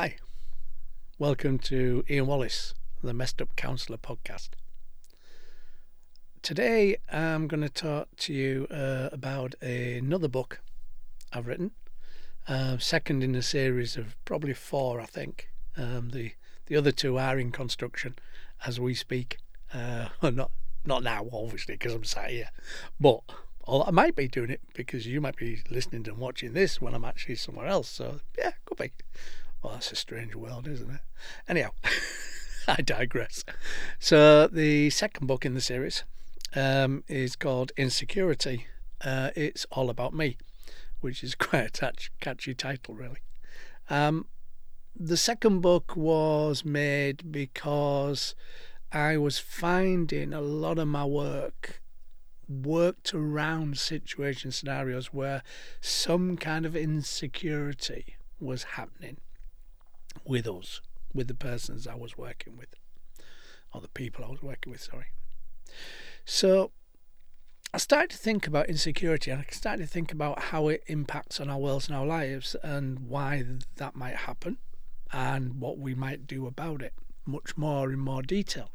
Hi, welcome to Ian Wallace, the Messed Up Counselor podcast. Today I'm going to talk to you uh, about another book I've written, uh, second in a series of probably four, I think. Um, the the other two are in construction as we speak. Uh, not not now, obviously, because I'm sat here, but I might be doing it because you might be listening and watching this when I'm actually somewhere else. So yeah, could be. Well, that's a strange world, isn't it? Anyhow, I digress. So the second book in the series um, is called Insecurity. Uh, it's all about me, which is quite a touch, catchy title, really. Um, the second book was made because I was finding a lot of my work worked around situation scenarios where some kind of insecurity was happening with us, with the persons I was working with, or the people I was working with, sorry. So I started to think about insecurity and I started to think about how it impacts on our worlds and our lives and why that might happen and what we might do about it much more in more detail.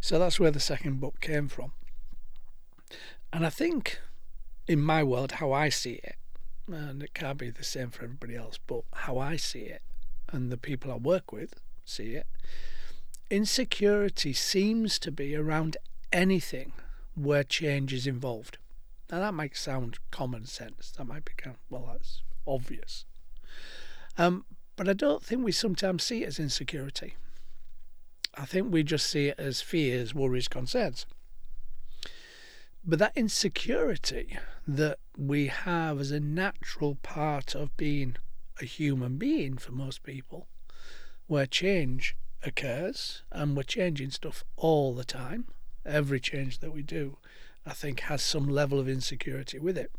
So that's where the second book came from. And I think in my world, how I see it, and it can't be the same for everybody else, but how I see it and the people I work with see it, insecurity seems to be around anything where change is involved. Now that might sound common sense. That might be kind of, well, that's obvious. Um, but I don't think we sometimes see it as insecurity. I think we just see it as fears, worries, concerns. But that insecurity that we have as a natural part of being a human being for most people, where change occurs and we're changing stuff all the time, every change that we do, I think has some level of insecurity with it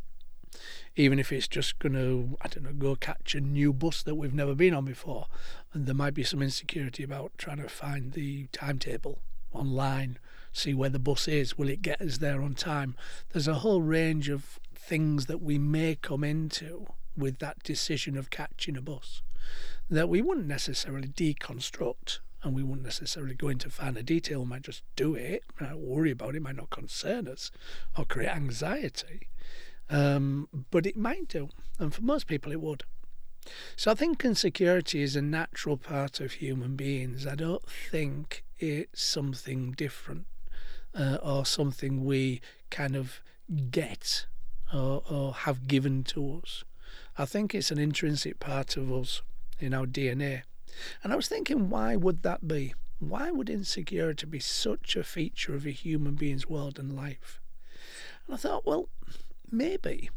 even if it's just going to, I don't know, go catch a new bus that we've never been on before. And there might be some insecurity about trying to find the timetable online, see where the bus is, will it get us there on time? There's a whole range of things that we may come into with that decision of catching a bus that we wouldn't necessarily deconstruct and we wouldn't necessarily go into finer detail. We might just do it, might worry about it, might not concern us or create anxiety. Um, but it might do, and for most people it would. So I think insecurity is a natural part of human beings. I don't think it's something different uh, or something we kind of get or, or have given to us. I think it's an intrinsic part of us in our DNA. And I was thinking, why would that be? Why would insecurity be such a feature of a human being's world and life? And I thought, well, maybe,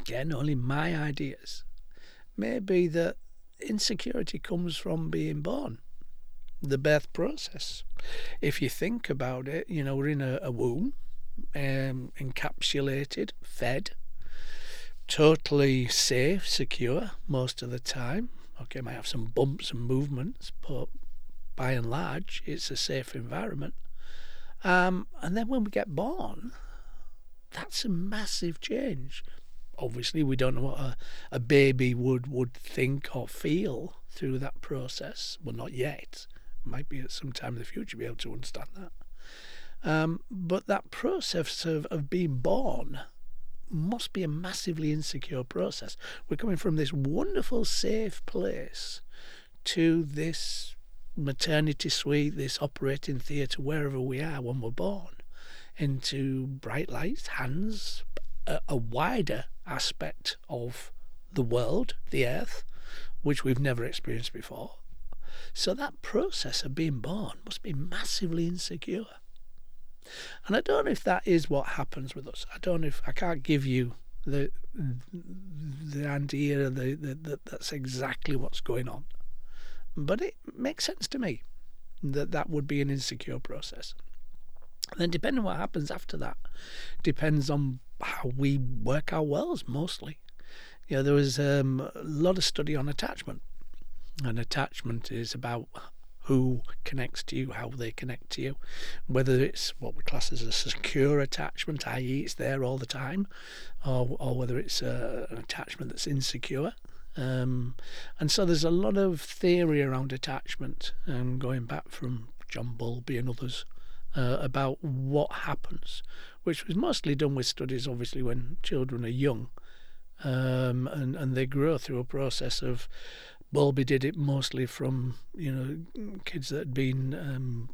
again, only my ideas, maybe that insecurity comes from being born, the birth process. If you think about it, you know, we're in a, a womb, um, encapsulated, fed, totally safe, secure most of the time. Okay, might have some bumps and movements, but by and large, it's a safe environment. Um, and then when we get born, that's a massive change. Obviously, we don't know what a, a baby would, would think or feel through that process. Well, not yet. Might be at some time in the future be able to understand that. Um, but that process of, of being born must be a massively insecure process. We're coming from this wonderful, safe place to this maternity suite, this operating theatre, wherever we are when we're born into bright lights, hands, a, a wider aspect of the world, the earth, which we've never experienced before. So that process of being born must be massively insecure. And I don't know if that is what happens with us. I don't know if I can't give you the the idea the, the, that that's exactly what's going on. But it makes sense to me that that would be an insecure process. And then, depending what happens after that, depends on how we work our wells mostly. You know, there was um, a lot of study on attachment, and attachment is about who connects to you, how they connect to you, whether it's what we class as a secure attachment, i.e., it's there all the time, or, or whether it's a, an attachment that's insecure, Um, and so there's a lot of theory around attachment, um, going back from John Bowlby and others, uh, about what happens, which was mostly done with studies, obviously, when children are young. Um, and, and they grow through a process of Bowlby did it mostly from you know kids that had been um,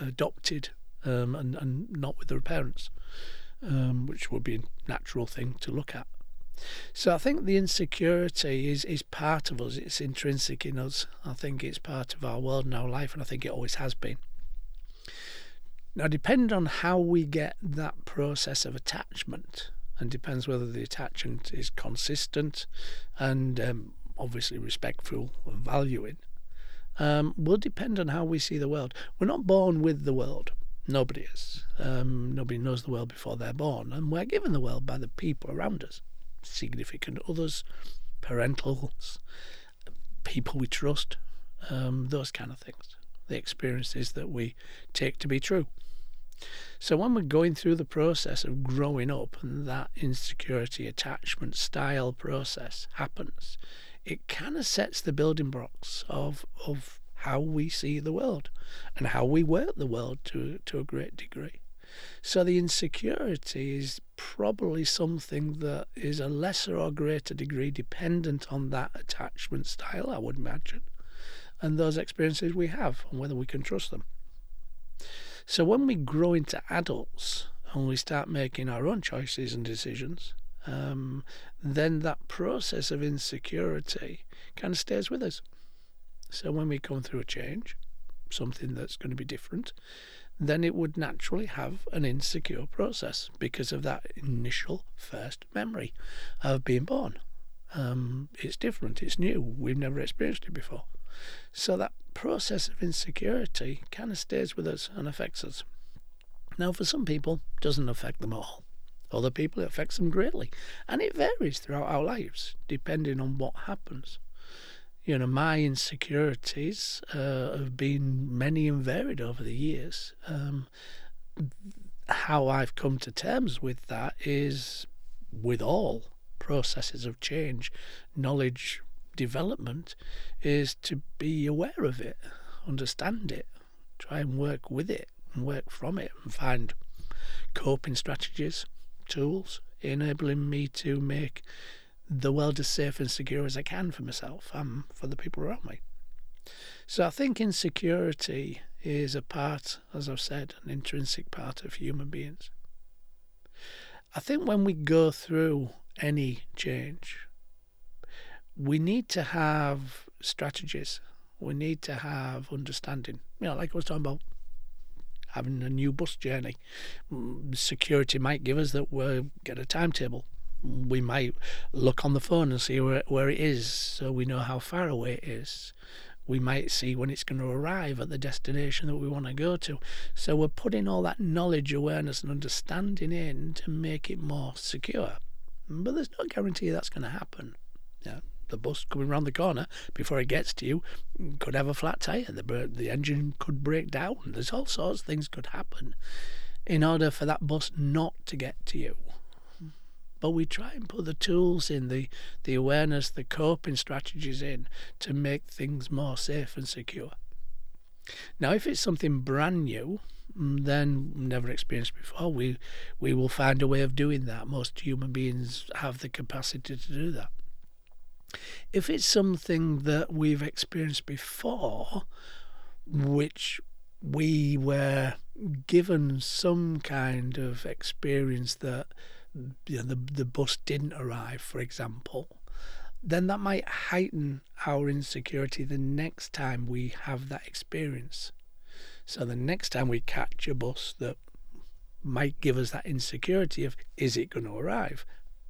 adopted um, and and not with their parents, um, which would be a natural thing to look at. So I think the insecurity is is part of us. It's intrinsic in us. I think it's part of our world and our life, and I think it always has been. Now, depending on how we get that process of attachment, and depends whether the attachment is consistent and um, obviously respectful and valuing, um, will depend on how we see the world. We're not born with the world. Nobody is. Um, nobody knows the world before they're born, and we're given the world by the people around us, significant others, parentals, people we trust, um, those kind of things. The experiences that we take to be true. So when we're going through the process of growing up and that insecurity attachment style process happens, it kind of sets the building blocks of of how we see the world and how we work the world to to a great degree. So the insecurity is probably something that is a lesser or greater degree dependent on that attachment style, I would imagine, and those experiences we have and whether we can trust them. So when we grow into adults and we start making our own choices and decisions, um, then that process of insecurity kind of stays with us. So when we come through a change, something that's going to be different, then it would naturally have an insecure process because of that initial first memory of being born. Um, it's different, it's new, we've never experienced it before. So that process of insecurity kind of stays with us and affects us. Now, for some people, doesn't affect them all. Other people, it affects them greatly. And it varies throughout our lives, depending on what happens. You know, my insecurities uh, have been many and varied over the years. Um, how I've come to terms with that is with all processes of change, knowledge development, is to be aware of it, understand it, try and work with it and work from it and find coping strategies tools enabling me to make the world as safe and secure as I can for myself and for the people around me. So I think insecurity is a part, as I've said, an intrinsic part of human beings. I think when we go through any change, we need to have strategies. We need to have understanding. You know, like I was talking about having a new bus journey. Mm, security might give us that we'll get a timetable. We might look on the phone and see where, where it is so we know how far away it is. We might see when it's going to arrive at the destination that we want to go to. So we're putting all that knowledge, awareness, and understanding in to make it more secure. But there's no guarantee that's going to happen. Yeah, the bus coming round the corner before it gets to you could have a flat tire. The the engine could break down. There's all sorts of things could happen in order for that bus not to get to you. But we try and put the tools in, the, the awareness, the coping strategies in to make things more safe and secure. Now, if it's something brand new, mm, then never experienced before, we we will find a way of doing that. Most human beings have the capacity to do that. If it's something that we've experienced before, which we were given some kind of experience that you know, the the bus didn't arrive, for example, then that might heighten our insecurity the next time we have that experience. So the next time we catch a bus that might give us that insecurity of is it going to arrive?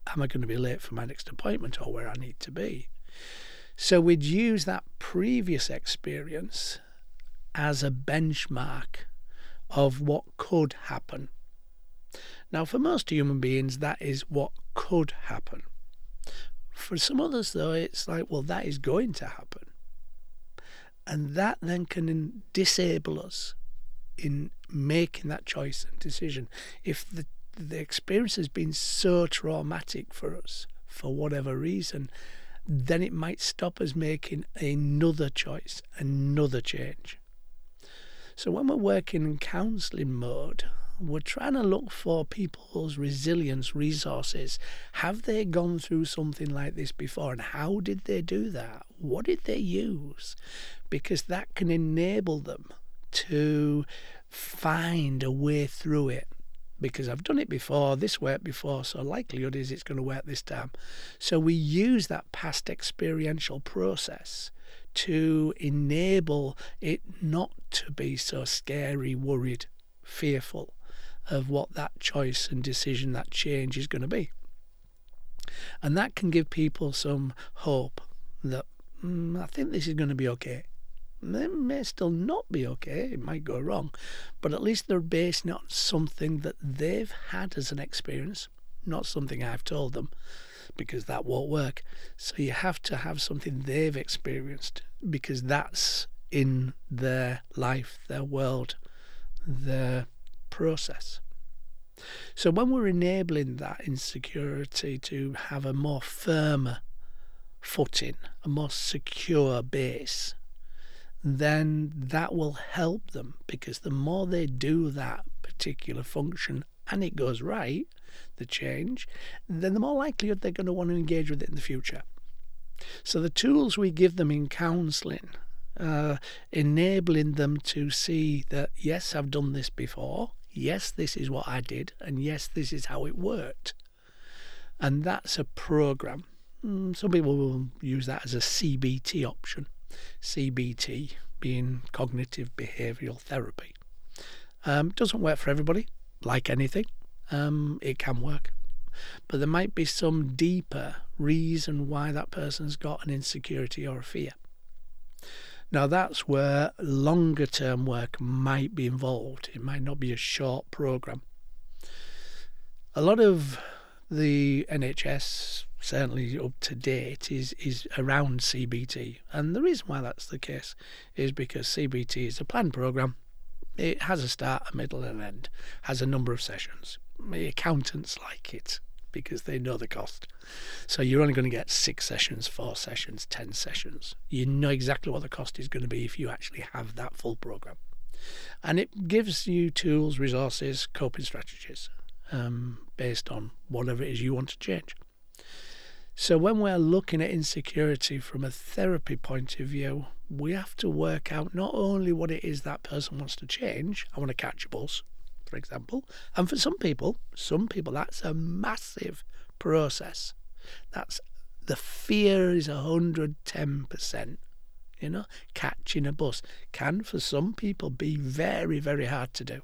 Am I going to be late for my next appointment or where I need to be? So we'd use that previous experience as a benchmark of what could happen. Now, for most human beings, that is what could happen. For some others, though, it's like, well, that is going to happen. And that then can disable us in making that choice and decision. If the the experience has been so traumatic for us for whatever reason then it might stop us making another choice, another change. So when we're working in counselling mode, we're trying to look for people's resilience resources. Have they gone through something like this before? And how did they do that? What did they use? Because that can enable them to find a way through it. Because I've done it before, this worked before, so likelihood is it's going to work this time. So we use that past experiential process to enable it not to be so scary, worried, fearful of what that choice and decision, that change is going to be. And that can give people some hope that mm, I think this is going to be okay. It may still not be okay, it might go wrong, but at least they're basing it on something that they've had as an experience, not something I've told them, because that won't work. So you have to have something they've experienced because that's in their life, their world, their process. So when we're enabling that insecurity to have a more firmer footing, a more secure base, then that will help them because the more they do that particular function and it goes right, the change, then the more likelihood they're going to want to engage with it in the future. So the tools we give them in counselling, uh, enabling them to see that yes, I've done this before, yes, this is what I did, and yes, this is how it worked. And that's a program. Mm, some people will use that as a CBT option. CBT being cognitive behavioral therapy. Um, doesn't work for everybody, like anything. Um, it can work. But there might be some deeper reason why that person's got an insecurity or a fear. Now, that's where longer term work might be involved. It might not be a short program. A lot of the NHS, certainly up to date, is, is around CBT. And the reason why that's the case is because CBT is a planned program. It has a start, a middle, and an end, has a number of sessions. Accountants like it because they know the cost. So you're only going to get six sessions, four sessions, ten sessions. You know exactly what the cost is going to be if you actually have that full program. And it gives you tools, resources, coping strategies um, based on whatever it is you want to change. So when we're looking at insecurity from a therapy point of view, we have to work out not only what it is that person wants to change. I want to catch a bus for example. And for some people, some people, that's a massive process. That's the fear is 110%. You know, catching a bus can for some people be very, very hard to do.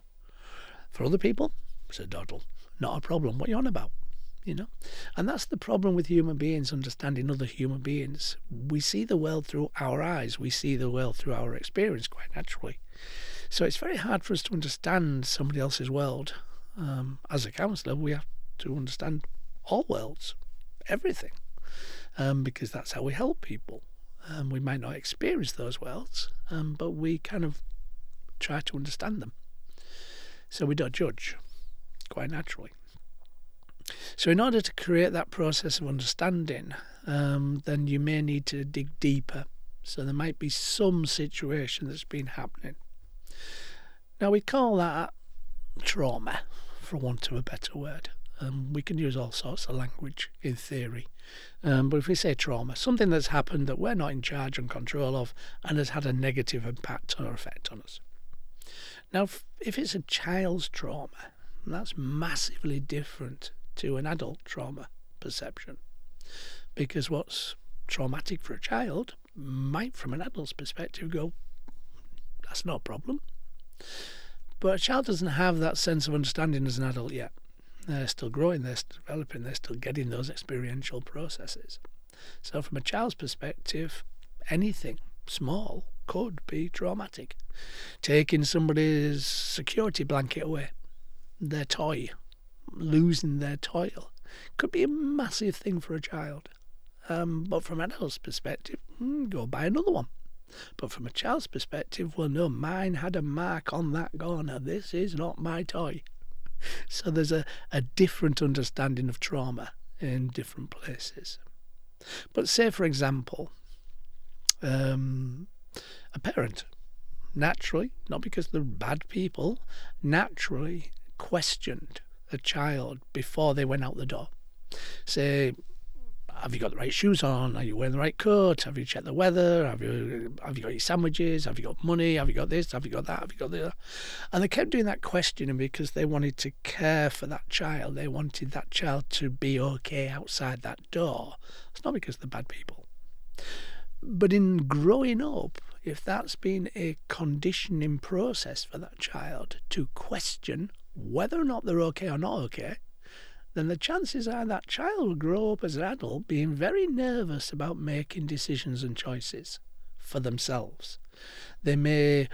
For other people, it's a doddle, not a problem. What are you on about? You know, and that's the problem with human beings understanding other human beings. We see the world through our eyes, we see the world through our experience quite naturally. So it's very hard for us to understand somebody else's world. Um, as a counsellor, we have to understand all worlds, everything, um, because that's how we help people. Um, we might not experience those worlds, um, but we kind of try to understand them. So we don't judge, quite naturally. So, in order to create that process of understanding, um, then you may need to dig deeper. So, there might be some situation that's been happening now we call that trauma, for want of a better word. Um, we can use all sorts of language in theory. Um, but if we say trauma, something that's happened that we're not in charge and control of and has had a negative impact or effect on us. Now, if it's a child's trauma, that's massively different to an adult trauma perception. Because what's traumatic for a child might, from an adult's perspective, go, that's not a problem. But a child doesn't have that sense of understanding as an adult yet. They're still growing, they're still developing, they're still getting those experiential processes. So, from a child's perspective, anything small could be traumatic. Taking somebody's security blanket away, their toy, losing their toy, could be a massive thing for a child. Um, but from an adult's perspective, hmm, go buy another one. But from a child's perspective, well, no, mine had a mark on that corner. This is not my toy. So there's a, a different understanding of trauma in different places. But say, for example, um, a parent naturally, not because they're bad people, naturally questioned a child before they went out the door. Say, have you got the right shoes on? Are you wearing the right coat? Have you checked the weather? Have you have you got your sandwiches? Have you got money? Have you got this? Have you got that? Have you got that? And they kept doing that questioning because they wanted to care for that child. They wanted that child to be okay outside that door. It's not because they're bad people. But in growing up, if that's been a conditioning process for that child to question whether or not they're okay or not okay, then the chances are that child will grow up as an adult being very nervous about making decisions and choices for themselves. They may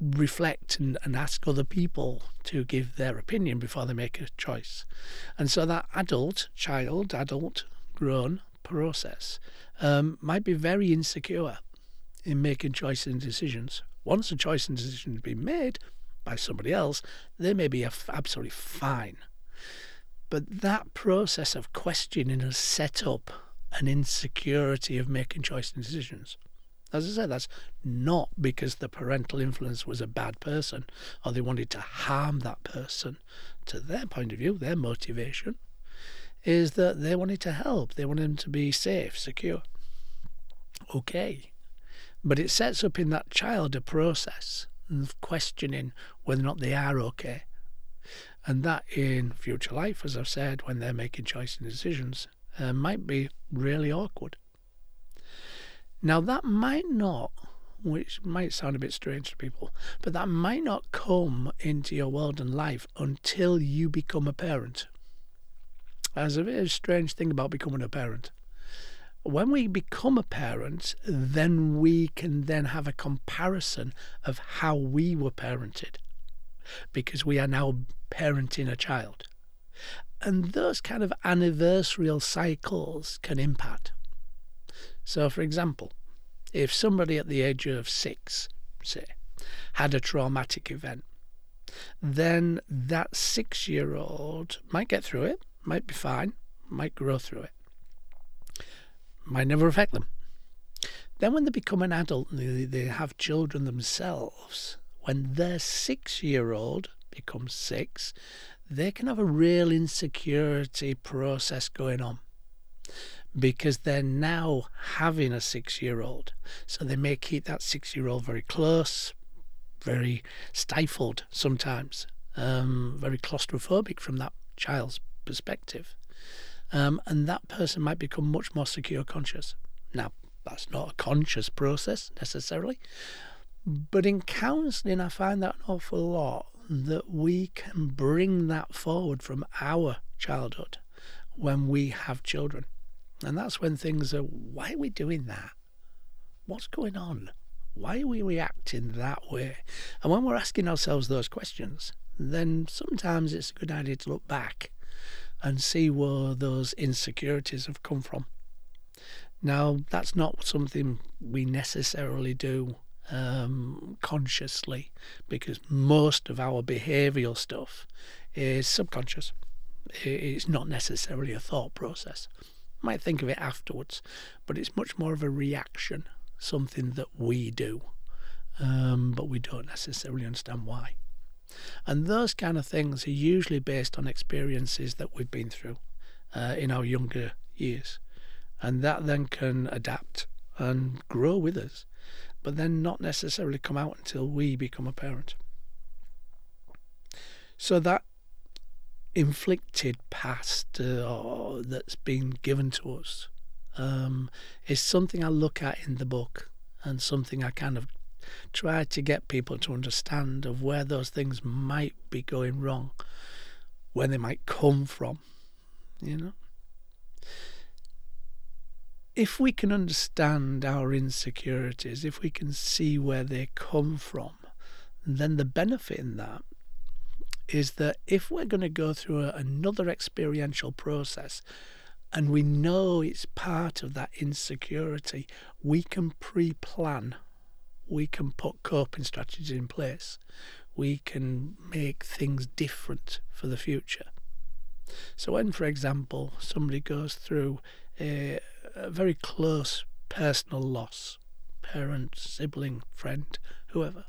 reflect and, and ask other people to give their opinion before they make a choice. And so that adult, child, adult, grown process um, might be very insecure in making choices and decisions. Once a choice and decision has been made by somebody else, they may be absolutely fine. But that process of questioning has set up an insecurity of making choices and decisions. As I said, that's not because the parental influence was a bad person or they wanted to harm that person. To their point of view, their motivation is that they wanted to help, they wanted them to be safe, secure. Okay. But it sets up in that child a process questioning whether or not they are okay. And that in future life, as I've said, when they're making choices and decisions, uh, might be really awkward. Now, that might not, which might sound a bit strange to people, but that might not come into your world and life until you become a parent. There's a very strange thing about becoming a parent. When we become a parent, then we can then have a comparison of how we were parented because we are now parenting a child. And those kind of anniversarial cycles can impact. So, for example, if somebody at the age of six, say, had a traumatic event, then that six year old might get through it, might be fine, might grow through it, might never affect them. Then, when they become an adult and they have children themselves, when their six year old becomes six, they can have a real insecurity process going on because they're now having a six year old. So they may keep that six year old very close, very stifled sometimes, um, very claustrophobic from that child's perspective. Um, and that person might become much more secure conscious. Now, that's not a conscious process necessarily, but in counselling, I find that an awful lot that we can bring that forward from our childhood when we have children. And that's when things are why are we doing that? What's going on? Why are we reacting that way? And when we're asking ourselves those questions, then sometimes it's a good idea to look back and see where those insecurities have come from. Now, that's not something we necessarily do um, consciously because most of our behavioral stuff is subconscious. It's not necessarily a thought process. Might think of it afterwards, but it's much more of a reaction, something that we do, um, but we don't necessarily understand why. And those kind of things are usually based on experiences that we've been through uh, in our younger years. And that then can adapt and grow with us but then not necessarily come out until we become a parent. So that inflicted past uh, that's been given to us um, is something I look at in the book and something I kind of try to get people to understand of where those things might be going wrong, where they might come from, you know? If we can understand our insecurities, if we can see where they come from, then the benefit in that is that if we're going to go through a, another experiential process and we know it's part of that insecurity, we can pre plan, we can put coping strategies in place, we can make things different for the future. So, when, for example, somebody goes through a, a very close personal loss, parent, sibling, friend, whoever,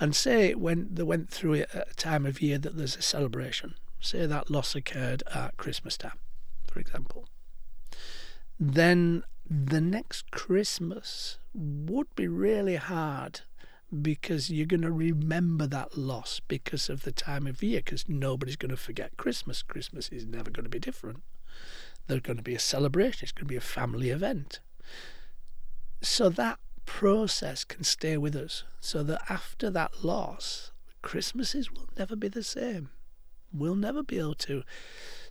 and say when they went through it at a time of year that there's a celebration, say that loss occurred at Christmas time, for example, then the next Christmas would be really hard because you're going to remember that loss because of the time of year because nobody's going to forget Christmas. Christmas is never going to be different. There's going to be a celebration, it's going to be a family event. So that process can stay with us so that after that loss, Christmases will never be the same. We'll never be able to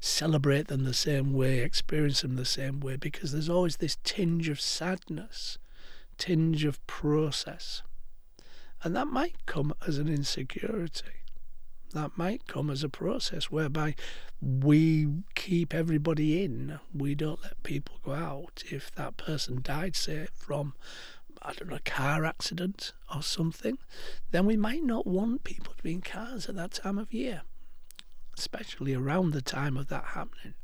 celebrate them the same way, experience them the same way, because there's always this tinge of sadness, tinge of process. And that might come as an insecurity. That might come as a process whereby we keep everybody in. We don't let people go out. If that person died, say, from, I don't know, a car accident or something, then we might not want people to be in cars at that time of year, especially around the time of that happening.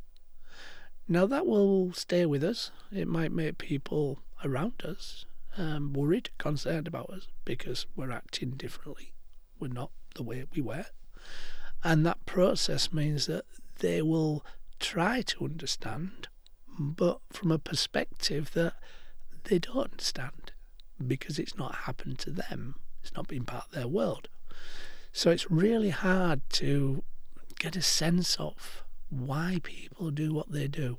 Now, that will stay with us. It might make people around us um, worried, concerned about us because we're acting differently. We're not the way we were. And that process means that they will try to understand, but from a perspective that they don't understand because it's not happened to them. It's not been part of their world. So it's really hard to get a sense of why people do what they do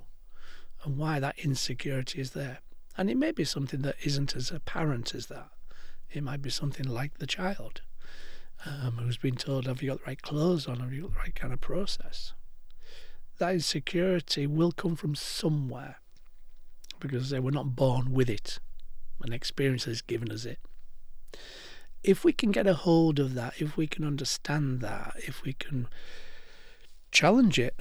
and why that insecurity is there. And it may be something that isn't as apparent as that. It might be something like the child um, who's been told, Have you got the right clothes on? Have you got the right kind of process? That insecurity will come from somewhere because they were not born with it. An experience has given us it. If we can get a hold of that, if we can understand that, if we can challenge it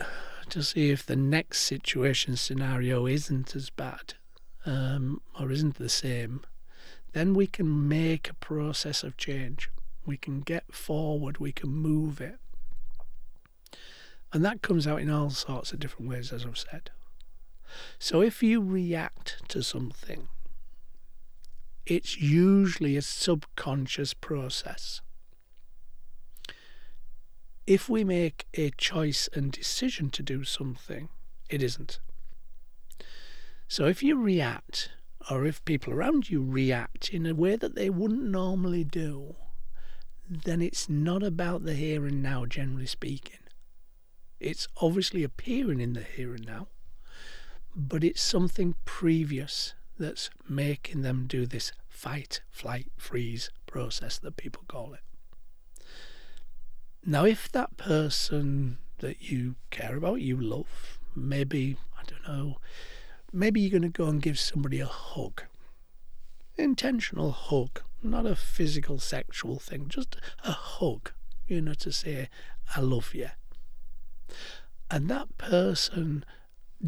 to see if the next situation scenario isn't as bad um, or isn't the same, then we can make a process of change. We can get forward, we can move it. And that comes out in all sorts of different ways, as I've said. So if you react to something, it's usually a subconscious process. If we make a choice and decision to do something, it isn't. So if you react, or if people around you react in a way that they wouldn't normally do, then it's not about the here and now, generally speaking. It's obviously appearing in the here and now, but it's something previous that's making them do this fight, flight, freeze process that people call it. Now, if that person that you care about, you love, maybe, I don't know, maybe you're going to go and give somebody a hug. Intentional hug, not a physical sexual thing, just a hug, you know, to say, I love you. And that person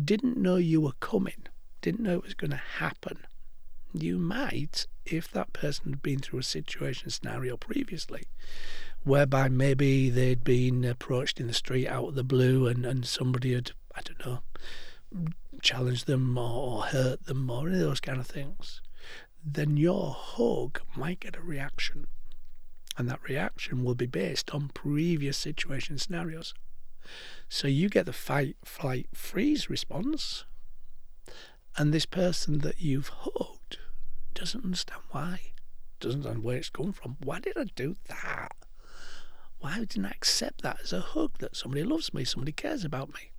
didn't know you were coming, didn't know it was going to happen. You might, if that person had been through a situation scenario previously, whereby maybe they'd been approached in the street out of the blue and, and somebody had, I don't know, challenged them or, hurt them or any of those kind of things, then your hug might get a reaction. And that reaction will be based on previous situation scenarios. So you get the fight, flight, freeze response, and this person that you've hugged doesn't understand why, doesn't understand where it's come from. Why did I do that? Why didn't I accept that as a hug that somebody loves me, somebody cares about me?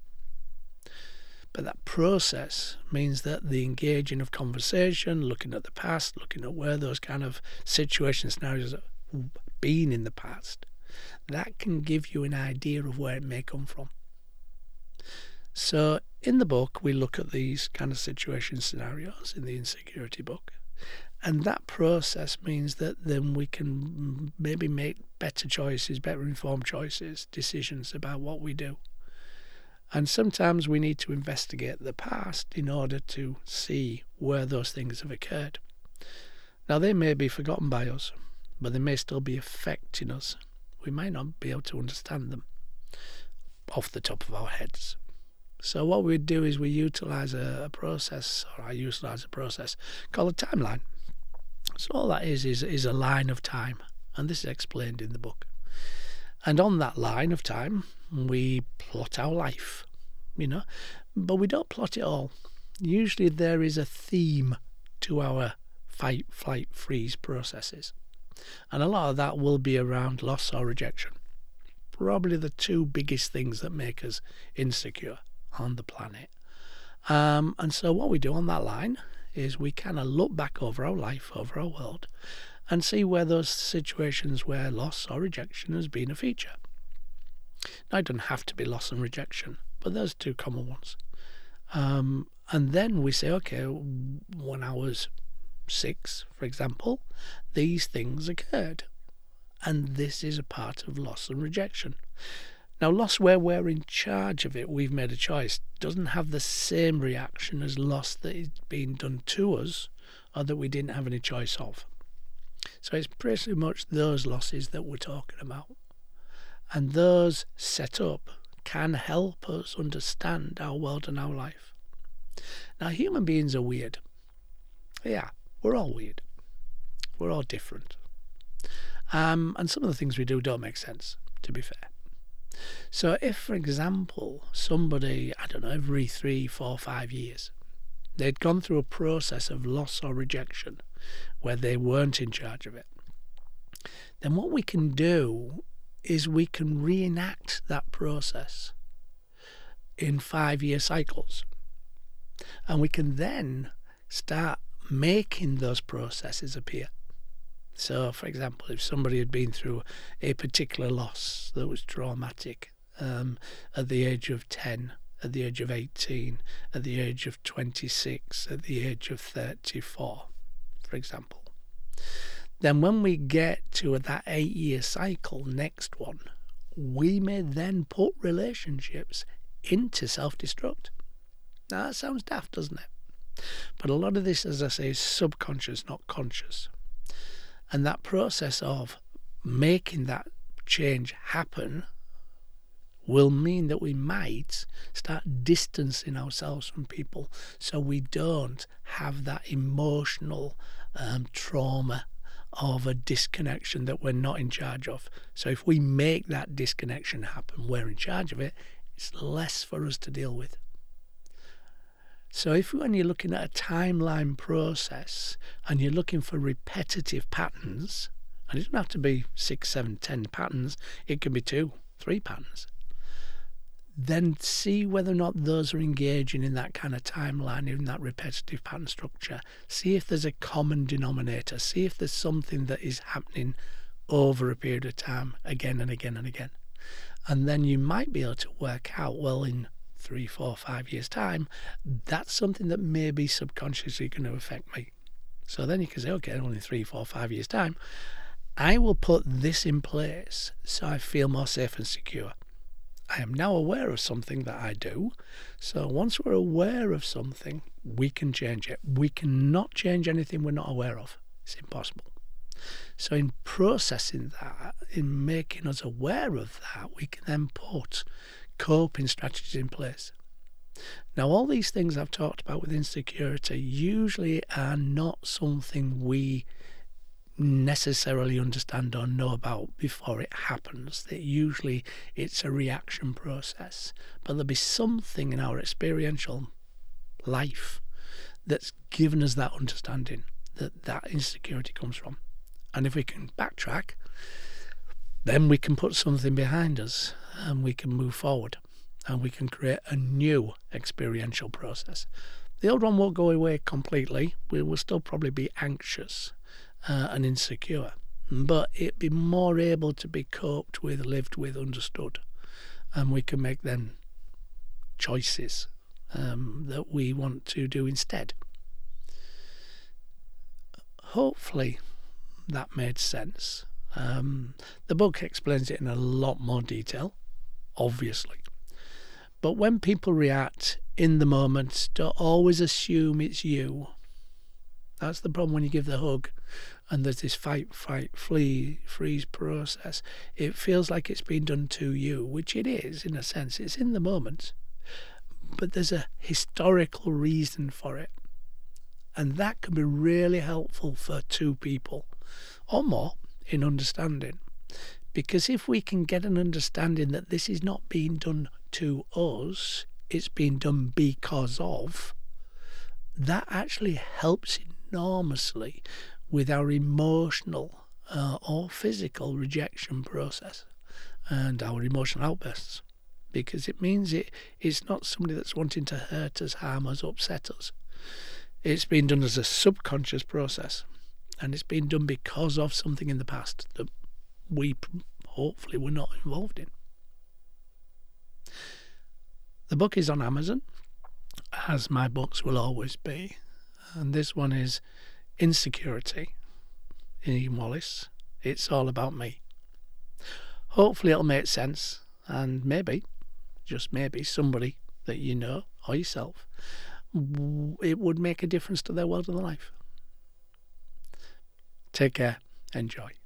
But that process means that the engaging of conversation, looking at the past, looking at where those kind of situations, scenarios have been in the past, that can give you an idea of where it may come from. So in the book, we look at these kind of situation scenarios in the insecurity book. And that process means that then we can maybe make better choices, better informed choices, decisions about what we do. And sometimes we need to investigate the past in order to see where those things have occurred. Now, they may be forgotten by us, but they may still be affecting us. We might not be able to understand them off the top of our heads. So what we do is we utilize a, a process, or I utilize a process called a timeline. So all that is is is a line of time, and this is explained in the book. And on that line of time, we plot our life, you know, but we don't plot it all. Usually there is a theme to our fight, flight, freeze processes. And a lot of that will be around loss or rejection. Probably the two biggest things that make us insecure on the planet. Um, and so, what we do on that line is we kind of look back over our life, over our world, and see where those situations where loss or rejection has been a feature. Now, it doesn't have to be loss and rejection, but those two common ones. Um, and then we say, okay, when I was six, for example, these things occurred. And this is a part of loss and rejection. Now, loss where we're in charge of it, we've made a choice, doesn't have the same reaction as loss that is being done to us or that we didn't have any choice of. So it's pretty much those losses that we're talking about. And those set up can help us understand our world and our life. Now, human beings are weird. Yeah, we're all weird. We're all different. Um, and some of the things we do don't make sense, to be fair. So, if, for example, somebody, I don't know, every three, four, five years, they'd gone through a process of loss or rejection where they weren't in charge of it, then what we can do is we can reenact that process in five year cycles. And we can then start making those processes appear. So, for example, if somebody had been through a particular loss that was traumatic um, at the age of 10, at the age of 18, at the age of 26, at the age of 34, for example, then when we get to that eight year cycle, next one, we may then put relationships into self destruct. Now, that sounds daft, doesn't it? But a lot of this, as I say, is subconscious, not conscious. And that process of making that change happen will mean that we might start distancing ourselves from people so we don't have that emotional um, trauma of a disconnection that we're not in charge of. So if we make that disconnection happen, we're in charge of it, it's less for us to deal with. So, if when you're looking at a timeline process and you're looking for repetitive patterns, and it doesn't have to be six, seven, ten patterns, it can be two, three patterns, then see whether or not those are engaging in that kind of timeline, in that repetitive pattern structure. See if there's a common denominator. See if there's something that is happening over a period of time again and again and again. And then you might be able to work out, well, in three, four, five years' time, that's something that may be subconsciously going to affect me. So then you can say, okay, only three, four, five years' time, I will put this in place so I feel more safe and secure. I am now aware of something that I do. So once we're aware of something, we can change it. We cannot change anything we're not aware of. It's impossible. So in processing that, in making us aware of that, we can then put coping strategies in place. Now, all these things I've talked about with insecurity usually are not something we necessarily understand or know about before it happens. That usually it's a reaction process, but there'll be something in our experiential life that's given us that understanding that that insecurity comes from. And if we can backtrack, then we can put something behind us and we can move forward and we can create a new experiential process. The old one won't go away completely. We will still probably be anxious uh, and insecure, but it be more able to be coped with, lived with, understood, and we can make then choices um, that we want to do instead. Hopefully, that made sense. Um, the book explains it in a lot more detail, obviously. But when people react in the moment, don't always assume it's you. That's the problem when you give the hug and there's this fight, fight, flee, freeze process. It feels like it's been done to you, which it is in a sense. It's in the moment. but there's a historical reason for it. And that can be really helpful for two people or more in understanding. Because if we can get an understanding that this is not being done to us, it's being done because of, that actually helps enormously with our emotional uh, or physical rejection process and our emotional outbursts because it means it, it's not somebody that's wanting to hurt us, harm us, upset us. It's being done as a subconscious process and it's been done because of something in the past that we hopefully were not involved in. The book is on Amazon, as my books will always be, and this one is Insecurity in Ian Wallace. It's all about me. Hopefully, it'll make sense, and maybe, just maybe, somebody that you know or yourself, it would make a difference to their world and life. Take care. Enjoy.